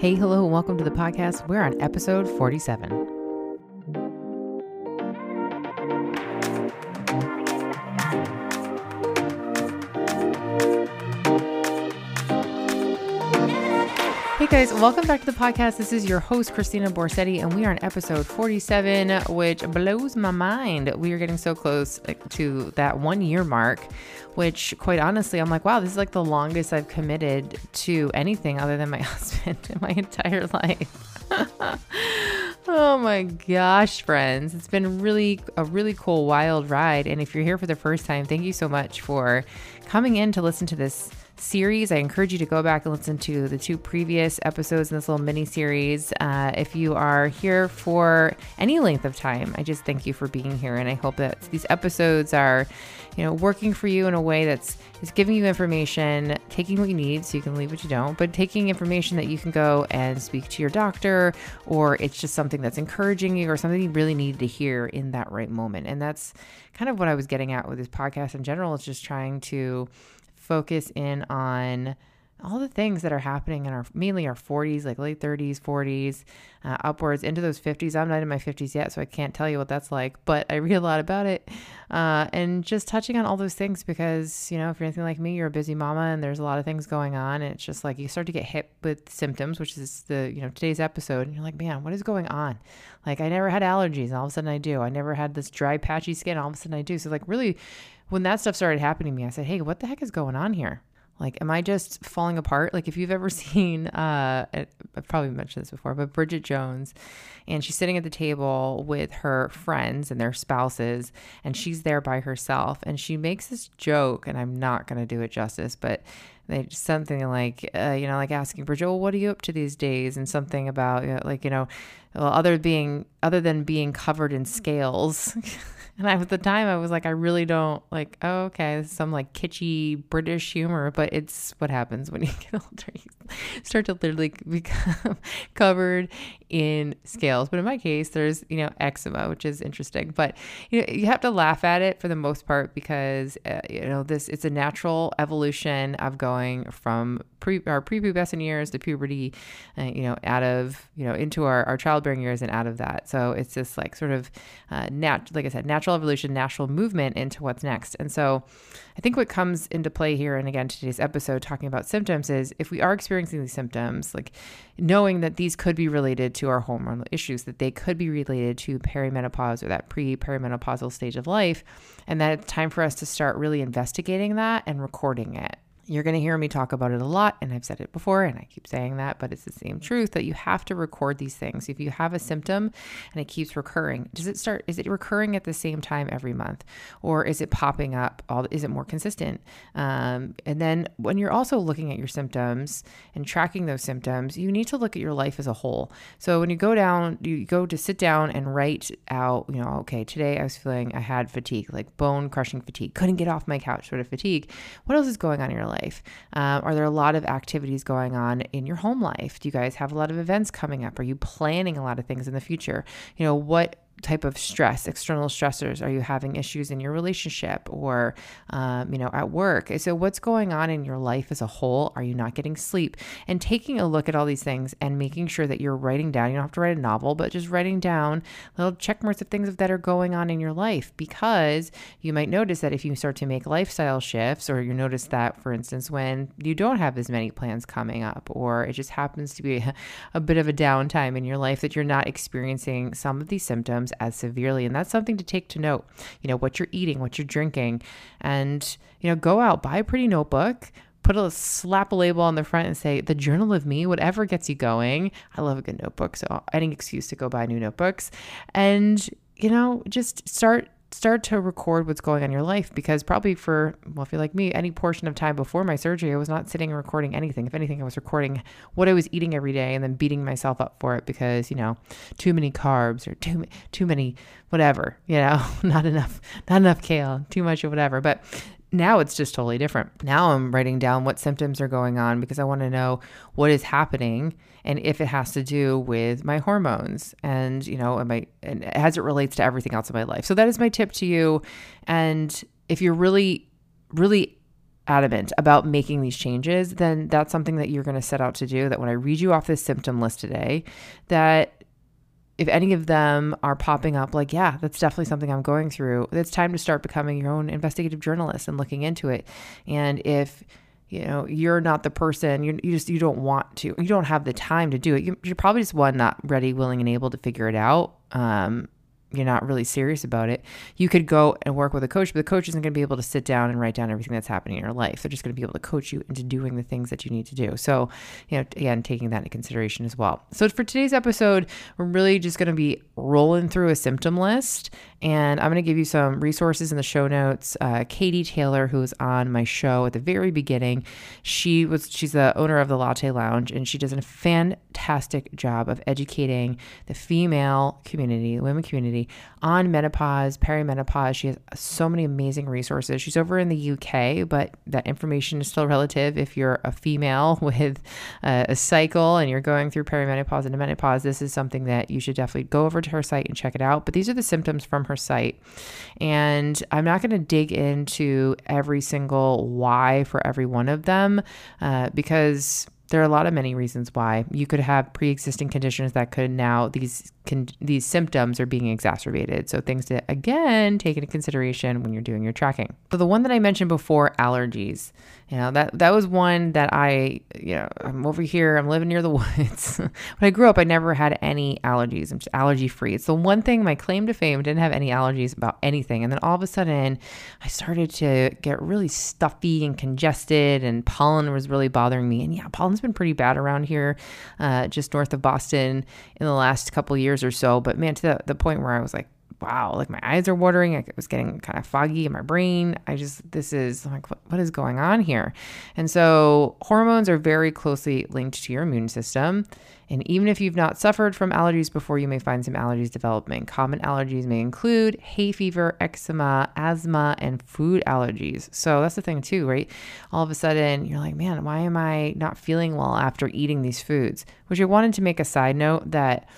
Hey, hello, and welcome to the podcast. We're on episode 47. Guys, welcome back to the podcast. This is your host, Kristina Borsetti, and we are on episode 47, which blows my mind. We are getting so close to that one year mark, which, quite honestly, I'm like, wow, this is like the longest I've committed to anything other than my husband in my entire life. oh my gosh, friends. It's been really a really cool, wild ride. And if you're here for the first time, thank you so much for coming in to listen to this series. I encourage you to go back and listen to the two previous episodes in this little mini series. Uh, if you are here for any length of time, I just thank you for being here, and I hope that these episodes are, you know, working for you in a way that's is giving you information, taking what you need so you can leave what you don't, but taking information that you can go and speak to your doctor, or it's just something that's encouraging you or something you really need to hear in that right moment. And that's kind of what I was getting at with this podcast in general. Is just trying to focus in on all the things that are happening in our mainly our 40s, like late 30s, 40s, uh, upwards into those 50s. I'm not in my 50s yet, so I can't tell you what that's like, but I read a lot about it. Uh, and just touching on all those things because, you know, if you're anything like me, you're a busy mama and there's a lot of things going on. And it's just like you start to get hit with symptoms, which is the, you know, today's episode. And you're like, man, what is going on? Like, I never had allergies, and all of a sudden I do. I never had this dry, patchy skin, all of a sudden I do. So, like, really, when that stuff started happening to me, I said, hey, what the heck is going on here? Like, am I just falling apart? Like, if you've ever seen, uh, I've probably mentioned this before, but Bridget Jones, and she's sitting at the table with her friends and their spouses, and she's there by herself, and she makes this joke, and I'm not going to do it justice, but they something like, uh, you know, like asking Bridget, well, what are you up to these days? And something about, you know, like, you know, well, other being, other than being covered in scales. And I, at the time, I was like, I really don't like, oh, okay, some like kitschy British humor, but it's what happens when you get older. You start to literally become covered in scales. But in my case, there's, you know, eczema, which is interesting. But, you know, you have to laugh at it for the most part because, uh, you know, this, it's a natural evolution of going from pre, our prepubescent years to puberty, uh, you know, out of, you know, into our, our childbearing years and out of that. So it's just like sort of, uh, nat- like I said, natural natural evolution, natural movement into what's next. And so I think what comes into play here, and again, today's episode talking about symptoms, is if we are experiencing these symptoms, like knowing that these could be related to our hormonal issues, that they could be related to perimenopause or that pre perimenopausal stage of life, and that it's time for us to start really investigating that and recording it. You're going to hear me talk about it a lot, and I've said it before, and I keep saying that, but it's the same truth that you have to record these things. If you have a symptom and it keeps recurring, does it start? Is it recurring at the same time every month, or is it popping up? All is it more consistent? Um, and then when you're also looking at your symptoms and tracking those symptoms, you need to look at your life as a whole. So when you go down, you go to sit down and write out, you know, okay, today I was feeling I had fatigue, like bone crushing fatigue, couldn't get off my couch, sort of fatigue. What else is going on in your life? Life? Um, are there a lot of activities going on in your home life? Do you guys have a lot of events coming up? Are you planning a lot of things in the future? You know, what type of stress, external stressors? Are you having issues in your relationship or, um, you know, at work? So, what's going on in your life as a whole? Are you not getting sleep? And taking a look at all these things and making sure that you're writing down, you don't have to write a novel, but just writing down little check marks of things that are going on in your life because you might notice that if you start to make lifestyle shifts, or you notice that, for instance, when you don't have as many plans coming up, or it just happens to be a, a bit of a downtime in your life that you're not experiencing some of these symptoms as severely. And that's something to take to note. You know, what you're eating, what you're drinking, and, you know, go out, buy a pretty notebook, put a slap a label on the front and say the journal of me whatever gets you going i love a good notebook so any excuse to go buy new notebooks and you know just start start to record what's going on in your life because probably for well if you're like me any portion of time before my surgery i was not sitting and recording anything if anything i was recording what i was eating every day and then beating myself up for it because you know too many carbs or too too many whatever you know not enough not enough kale too much of whatever but now it's just totally different. Now I'm writing down what symptoms are going on because I want to know what is happening and if it has to do with my hormones and you know my and as it relates to everything else in my life. So that is my tip to you and if you're really really adamant about making these changes, then that's something that you're going to set out to do. That when I read you off this symptom list today, that if any of them are popping up, like, yeah, that's definitely something I'm going through, it's time to start becoming your own investigative journalist and looking into it. And if you know you're not the person you, you just you don't want to you don't have the time to do it you, are probably just one not ready willing and able to figure it out um, you're not really serious about it, you could go and work with a coach, but the coach isn't going to be able to sit down and write down everything that's happening in your life. They're just going to be able to coach you into doing the things that you need to do. So, you know, again, taking that into consideration as well. So, for today's episode, we're really just going to be rolling through a symptom list and I'm going to give you some resources in the show notes. Uh, Katie Taylor, who was on my show at the very beginning, she was she's the owner of the Latte Lounge, and she does a fantastic job of educating the female community, the women community, on menopause, perimenopause. She has so many amazing resources. She's over in the UK, but that information is still relative. If you're a female with a, a cycle and you're going through perimenopause and menopause, this is something that you should definitely go over to her site and check it out. But these are the symptoms from her site. And I'm not going to dig into every single why for every one of them uh, because there are a lot of many reasons why. You could have pre-existing conditions that could now these can these symptoms are being exacerbated. So things to again take into consideration when you're doing your tracking. So the one that i mentioned before allergies you know that that was one that i you know i'm over here i'm living near the woods. When i grew up i never had any allergies. I'm just allergy free. It's the one thing my claim to fame didn't have any allergies about anything. And then all of a sudden i started to get really stuffy and congested and pollen was really bothering me. And yeah pollen's been pretty bad around here uh, just north of boston in the last couple years or so. But man to the, the point where i was like wow, like my eyes are watering. I was getting kind of foggy in my brain. I just, this is like, what, what is going on here? And so hormones are very closely linked to your immune system. And even if you've not suffered from allergies before, you may find some allergies developing. Common allergies may include hay fever, eczema, asthma, and food allergies. So that's the thing, too, right? All of a sudden, you're like, man, why am I not feeling well after eating these foods? Which I wanted to make a side note that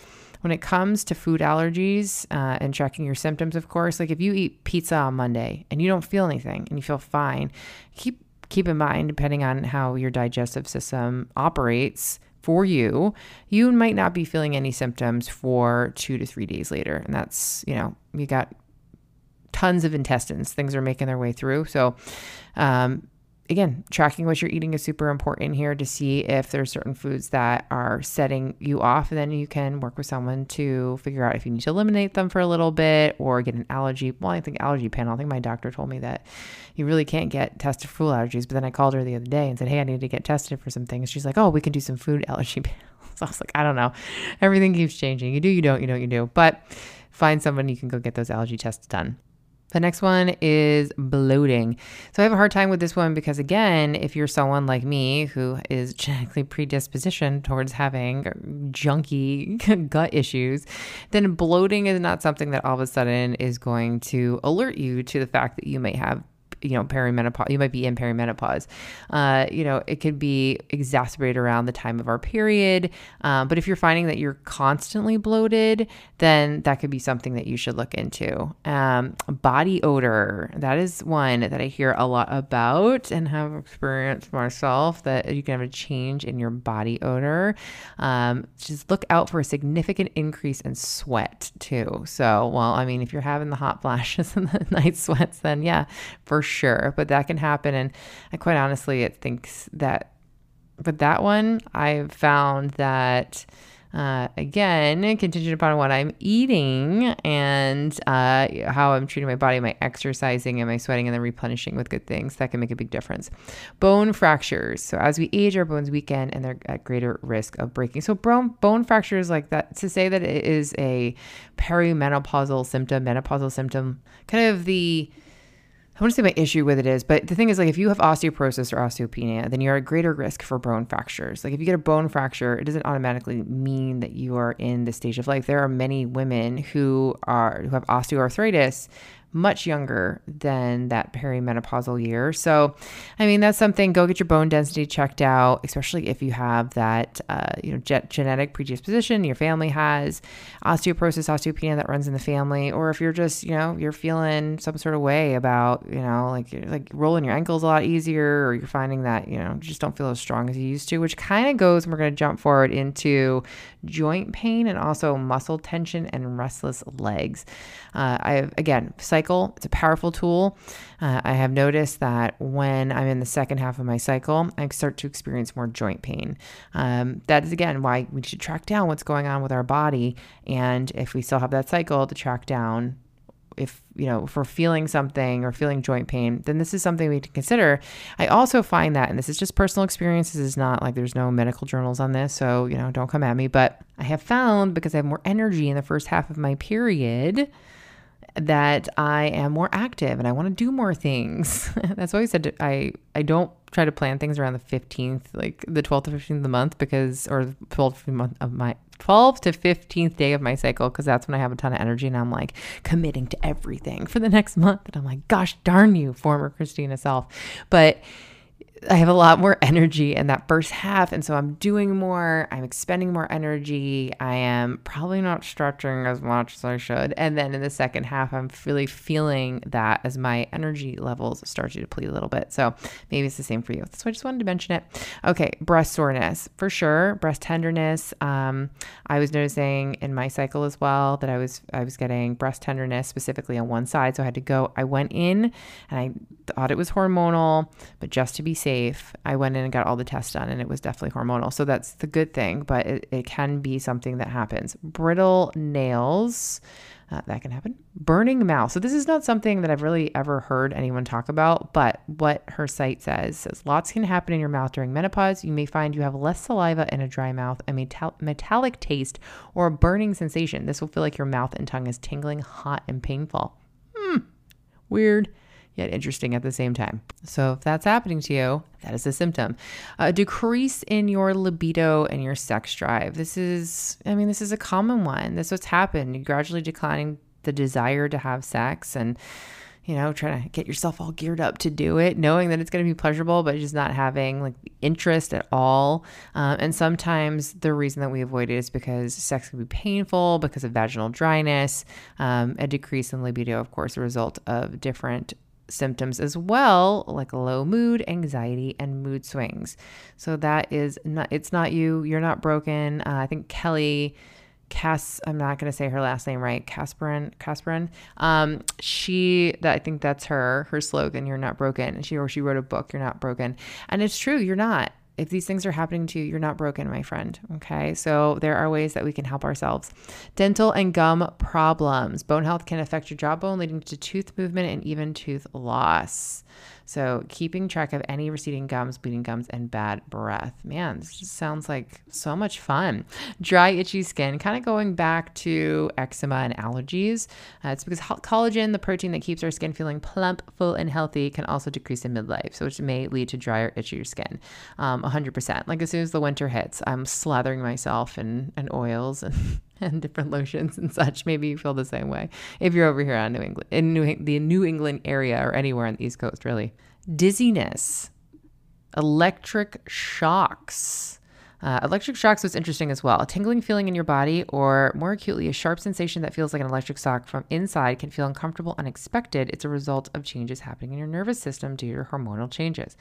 when it comes to food allergies uh, and tracking your symptoms, of course, like if you eat pizza on Monday and you don't feel anything and you feel fine, keep keep in mind, depending on how your digestive system operates for you, you might not be feeling any symptoms for two to three days later. And that's, you know, you got tons of intestines, things are making their way through. So, um, again, tracking what you're eating is super important here to see if there's certain foods that are setting you off. And then you can work with someone to figure out if you need to eliminate them for a little bit or get an allergy. Well, I think allergy panel. I think my doctor told me that you really can't get tested for food allergies. But then I called her the other day and said, Hey, I need to get tested for some things. She's like, Oh, we can do some food allergy panels. I was like, I don't know. Everything keeps changing. You do, you don't, you don't, you do. But find someone you can go get those allergy tests done. The next one is bloating. So I have a hard time with this one because, again, if you're someone like me who is genetically predispositioned towards having junky gut issues, then bloating is not something that all of a sudden is going to alert you to the fact that you may have you know perimenopause you might be in perimenopause. Uh, you know it could be exacerbated around the time of our period. Um, but if you're finding that you're constantly bloated then that could be something that you should look into. Um, body odor that is one that i hear a lot about and have experienced myself that you can have a change in your body odor. Um, just look out for a significant increase in sweat too. So well i mean if you're having the hot flashes and the night sweats then yeah for sure, but that can happen. And I quite honestly, it thinks that, but that one, I've found that. Uh, again, contingent upon what I'm eating and uh, how I'm treating my body, my exercising, and my sweating, and then replenishing with good things, that can make a big difference. Bone fractures. So as we age, our bones weaken and they're at greater risk of breaking. So bone bone fractures like that. To say that it is a perimenopausal symptom, menopausal symptom, kind of the I want to say my issue with it is, but the thing is, like, if you have osteoporosis or osteopenia, then you're at greater risk for bone fractures. Like, if you get a bone fracture, it doesn't automatically mean that you are in the stage of life. There are many women who are who have osteoarthritis, much younger than that perimenopausal year. So, I mean, that's something. Go get your bone density checked out, especially if you have that, uh, you know, ge- genetic predisposition your family has, osteoporosis, osteopenia that runs in the family, or if you're just, you know, you're feeling some sort of way about, you know, like like rolling your ankles a lot easier, or you're finding that, you know, just don't feel as strong as you used to, which kind of goes. We're going to jump forward into joint pain and also muscle tension and restless legs. Uh, I have again, cycle. It's a powerful tool. Uh, I have noticed that when I'm in the second half of my cycle, I start to experience more joint pain. Um, that is again why we should track down what's going on with our body, and if we still have that cycle, to track down if you know if we're feeling something or feeling joint pain then this is something we can consider i also find that and this is just personal experience this is not like there's no medical journals on this so you know don't come at me but i have found because i have more energy in the first half of my period that I am more active and I want to do more things. That's why I said I I don't try to plan things around the 15th, like the 12th to 15th of the month because or 12th month of my 12th to 15th day of my cycle because that's when I have a ton of energy and I'm like committing to everything for the next month and I'm like gosh darn you former Kristina self. But I have a lot more energy in that first half. And so I'm doing more, I'm expending more energy. I am probably not stretching as much as I should. And then in the second half, I'm really feeling that as my energy levels start to deplete a little bit. So maybe it's the same for you. Why I just wanted to mention it. Okay, breast soreness for sure, breast tenderness. Um, I was noticing in my cycle as well that I was I was getting breast tenderness specifically on one side. So I had to go, I went in and I thought it was hormonal, but just to be safe safe, I went in and got all the tests done and it was definitely hormonal. So that's the good thing, but it, it can be something that happens. Brittle nails. Uh, that can happen. Burning mouth. So this is not something that I've really ever heard anyone talk about, but what her site says says lots can happen in your mouth during menopause. You may find you have less saliva and a dry mouth, a metal- metallic taste, or a burning sensation. This will feel like your mouth and tongue is tingling, hot, and painful. Hmm. Weird yet interesting at the same time. So, if that's happening to you, that is a symptom. A decrease in your libido and your sex drive. This is, I mean, this is a common one. This is what's happened. You're gradually declining the desire to have sex and you know, trying to get yourself all geared up to do it, knowing that it's going to be pleasurable, but just not having like interest at all. Um, and sometimes the reason that we avoid it is because sex can be painful because of vaginal dryness, um, a decrease in libido, of course, a result of different symptoms as well, like low mood, anxiety, and mood swings. So that is not, it's not you, you're not broken. Uh, I think Kelly. Cass, I'm not going to say her last name right. Casperin, Casperin. Um, she, that I think that's her, her slogan. You're not broken. She or she wrote a book. You're not broken, and it's true. You're not if these things are happening to you, you're not broken, my friend. Okay. So there are ways that we can help ourselves. Dental and gum problems. Bone health can affect your jawbone, leading to tooth movement and even tooth loss. So, keeping track of any receding gums, bleeding gums, and bad breath. Man, this sounds like so much fun. Dry, itchy skin, kind of going back to eczema and allergies. Uh, it's because collagen, the protein that keeps our skin feeling plump, full, and healthy, can also decrease in midlife. So, which may lead to drier, itchier skin. Um, 100%. Like, as soon as the winter hits, I'm slathering myself in, in oils and and different lotions and such. Maybe you feel the same way if you're over here on New England, in New, the New England area or anywhere on the East Coast, really. Dizziness, electric shocks. Uh, electric shocks was interesting as well. A tingling feeling in your body, or more acutely, a sharp sensation that feels like an electric shock from inside can feel uncomfortable, unexpected. It's a result of changes happening in your nervous system due to hormonal changes.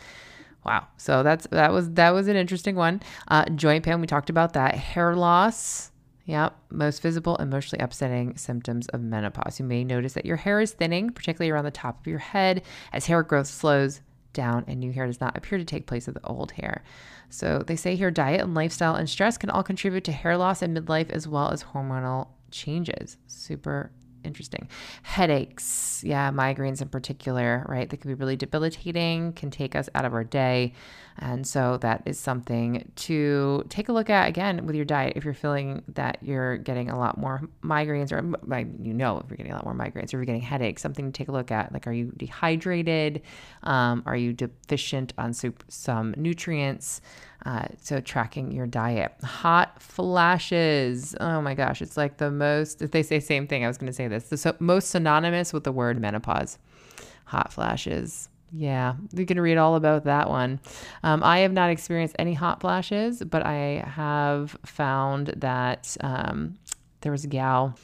Wow. So that's that was that was an interesting one. Uh, joint pain. We talked about that. Hair loss. Yep, most visible emotionally upsetting symptoms of menopause. You may notice that your hair is thinning, particularly around the top of your head, as hair growth slows down and new hair does not appear to take place of the old hair. So they say here diet and lifestyle and stress can all contribute to hair loss in midlife as well as hormonal changes. Super interesting. Headaches, yeah, migraines in particular, right? They can be really debilitating, can take us out of our day. And so that is something to take a look at again with your diet. If you're feeling that you're getting a lot more migraines, or you know, if you're getting a lot more migraines, or you're getting headaches, something to take a look at. Like, are you dehydrated? Um, are you deficient on some nutrients? Uh, so tracking your diet. Hot flashes. Oh my gosh, it's like the most. If they say same thing, I was going to say this. The so, most synonymous with the word menopause. Hot flashes. Yeah, you can read all about that one. Um, I have not experienced any hot flashes, but I have found that um, there was a gal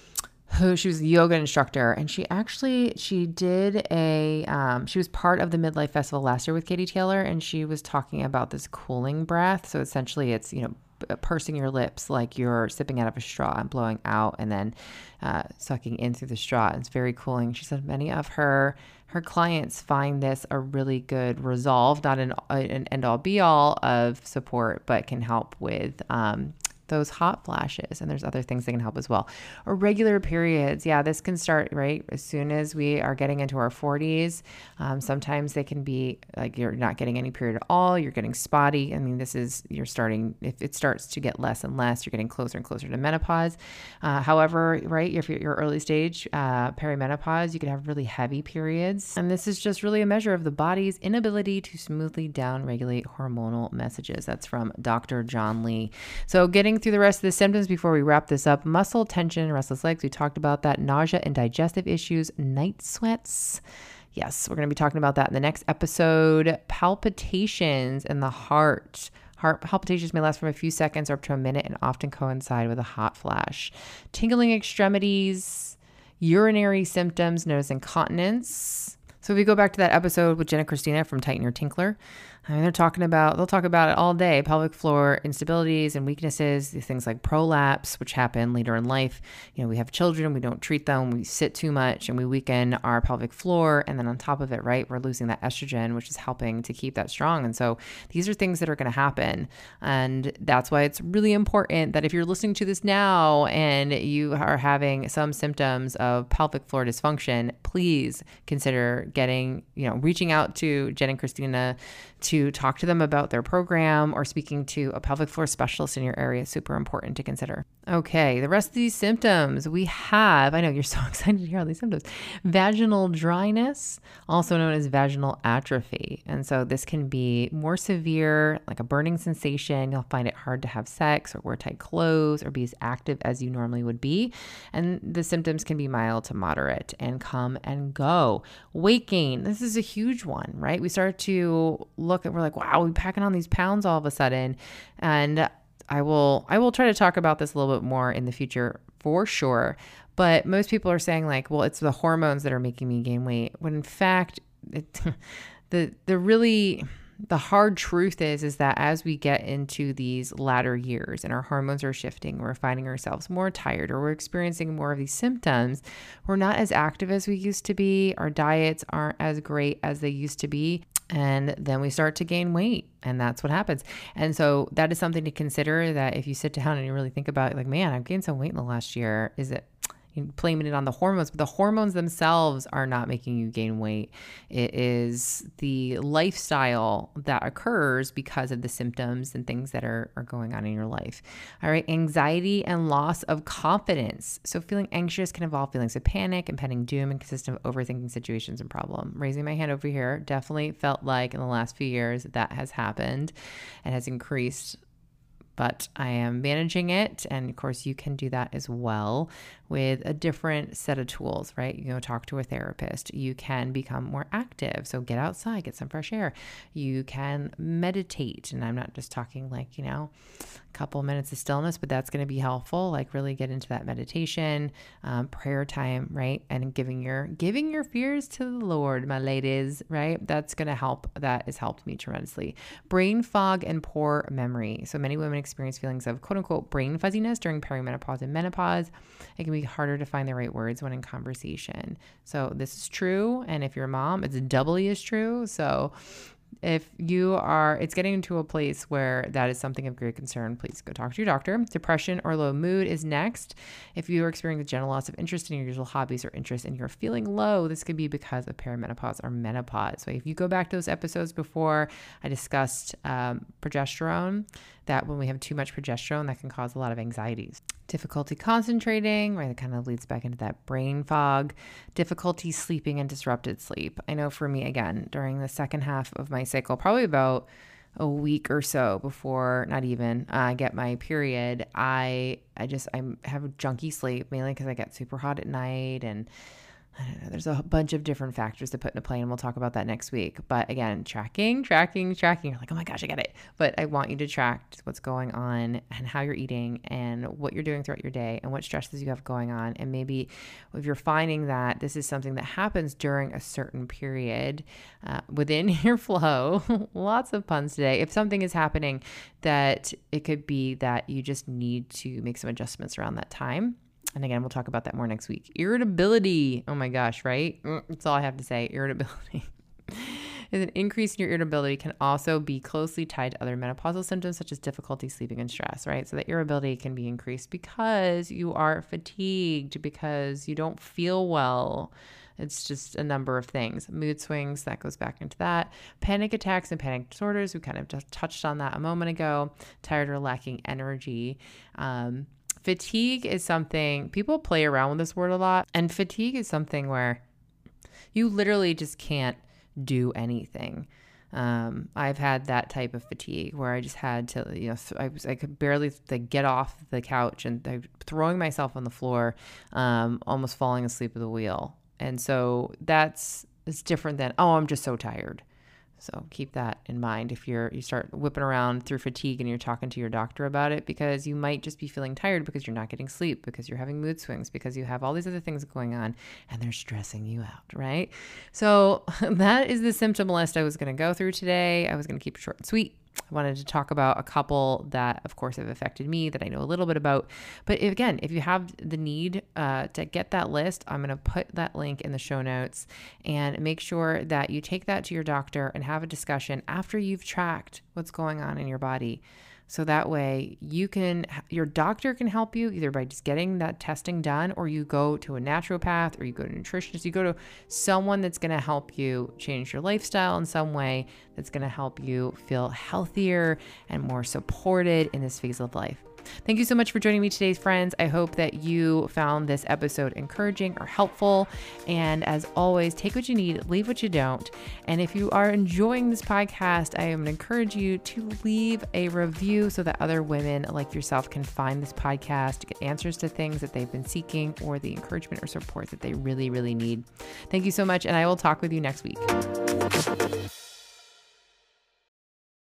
who she was a yoga instructor and she actually she did a um, she was part of the midlife festival last year with katie taylor and she was talking about this cooling breath. So essentially it's you know pursing your lips like you're sipping out of a straw and blowing out and then uh, sucking in through the straw. It's very cooling. She said many of her her clients find this a really good resolve not an, an end all be all of support but can help with um, those hot flashes. And there's other things that can help as well. Or regular periods. Yeah, this can start right as soon as we are getting into our 40s. Um, sometimes they can be like you're not getting any period at all. You're getting spotty. I mean, this is, you're starting, if it starts to get less and less, you're getting closer and closer to menopause. Uh, however, right, if you're, early stage uh, perimenopause, you could have really heavy periods. And this is just really a measure of the body's inability to smoothly downregulate hormonal messages. That's from Dr. John Lee. So getting through the rest of the symptoms before we wrap this up muscle tension, restless legs. We talked about that, nausea and digestive issues, night sweats. Yes, we're going to be talking about that in the next episode. Palpitations in the heart. Heart palpitations may last from a few seconds or up to a minute and often coincide with a hot flash. Tingling extremities, urinary symptoms as incontinence. So if we go back to that episode with Jenna Christina from Tighten Your Tinkler, I mean, they're talking about, they'll talk about it all day pelvic floor instabilities and weaknesses, things like prolapse, which happen later in life. You know, we have children, we don't treat them, we sit too much and we weaken our pelvic floor. And then on top of it, right, we're losing that estrogen, which is helping to keep that strong. And so these are things that are going to happen. And that's why it's really important that if you're listening to this now and you are having some symptoms of pelvic floor dysfunction, please consider getting, you know, reaching out to Jen and Christina to talk to them about their program or speaking to a pelvic floor specialist in your area is super important to consider. Okay, the rest of these symptoms we have, I know you're so excited to hear all these symptoms vaginal dryness, also known as vaginal atrophy. And so this can be more severe, like a burning sensation. You'll find it hard to have sex or wear tight clothes or be as active as you normally would be. And the symptoms can be mild to moderate and come and go. Weight gain, this is a huge one, right? We start to look at, we're like, wow, we're packing on these pounds all of a sudden. And I will, I will try to talk about this a little bit more in the future for sure. But most people are saying like, well, it's the hormones that are making me gain weight. When in fact, it, the, the really, the hard truth is is that as we get into these latter years and our hormones are shifting we're finding ourselves more tired or we're experiencing more of these symptoms we're not as active as we used to be our diets aren't as great as they used to be and then we start to gain weight and that's what happens. And so that is something to consider that if you sit down and you really think about it, like man i've gained some weight in the last year. Is it blaming it on the hormones, but the hormones themselves are not making you gain weight. It is the lifestyle that occurs because of the symptoms and things that are, are going on in your life. All right, anxiety and loss of confidence. So, feeling anxious can involve feelings of panic, impending doom, and consistent overthinking situations and problem. Raising my hand over here, definitely felt like in the last few years that has happened and has increased but I am managing it. And of course, you can do that as well with a different set of tools, right? You go talk to a therapist. You can become more active. So get outside, get some fresh air. You can meditate. And I'm not just talking like, you know, a couple minutes of stillness, but that's going to be helpful. Like really get into that meditation, um, prayer time, right? And giving your giving your fears to the Lord, my ladies, right? That's going to help. That has helped me tremendously. Brain fog and poor memory. So many women experience feelings of quote unquote brain fuzziness during perimenopause and menopause. It can be harder to find the right words when in conversation. So this is true, and if you're a mom, it's doubly as true. So if you are it's getting into a place where that is something of great concern please go talk to your doctor depression or low mood is next if you are experiencing a general loss of interest in your usual hobbies or interests and you're feeling low this could be because of perimenopause or menopause so if you go back to those episodes before i discussed um, progesterone that when we have too much progesterone that can cause a lot of anxieties difficulty concentrating, right? That kind of leads back into that brain fog, difficulty sleeping and disrupted sleep. I know for me, again, during the second half of my cycle, probably about a week or so before not even uh, I get my period I I just I have junky sleep mainly because I get super hot at night and I don't know. There's a bunch of different factors to put into play, and we'll talk about that next week. But again, tracking, tracking, tracking. You're like, oh my gosh, I get it. But I want you to track what's going on and how you're eating and what you're doing throughout your day and what stresses you have going on. And maybe if you're finding that this is something that happens during a certain period uh, within your flow, lots of puns today. If something is happening that it could be that you just need to make some adjustments around that time and again, we'll talk about that more next week. Irritability. Oh my gosh, right? Mm, that's all I have to say. Irritability. is an increase in your irritability can also be closely tied to other menopausal symptoms such as difficulty sleeping and stress, right? So the irritability can be increased because you are fatigued, because you don't feel well. It's just a number of things. Mood swings, that goes back into that. Panic attacks and panic disorders, we kind of just touched on that a moment ago. Tired or lacking energy. Um, fatigue is something people play around with this word a lot. And fatigue is something where you literally just can't do anything. Um, I've had that type of fatigue where I just had to, you know, I was I could barely like, get off the couch and I, throwing myself on the floor, um, almost falling asleep at the wheel. And so that's it's different than oh I'm just so tired. So keep that in mind if you're you start whipping around through fatigue and you're talking to your doctor about it because you might just be feeling tired because you're not getting sleep, because you're having mood swings, because you have all these other things going on and they're stressing you out, right? So that is the symptom list I was going to go through today. I was going to keep it short and sweet. I wanted to talk about a couple that, of course, have affected me that I know a little bit about. But again, if you have the need uh, to get that list, I'm going to put that link in the show notes and make sure that you take that to your doctor and have a discussion after you've tracked what's going on in your body. So that way you can, your doctor can help you either by just getting that testing done, or you go to a naturopath, or you go to a nutritionist, you go to someone that's going to help you change your lifestyle in some way that's going to help you feel healthier and more supported in this phase of life. Thank you so much for joining me today, friends. I hope that you found this episode encouraging or helpful. And as always, take what you need, leave what you don't. And if you are enjoying this podcast, I am going to encourage you to leave a review so that other women like yourself can find this podcast, get answers to things that they've been seeking, or the encouragement or support that they really, really need. Thank you so much. And I will talk with you next week.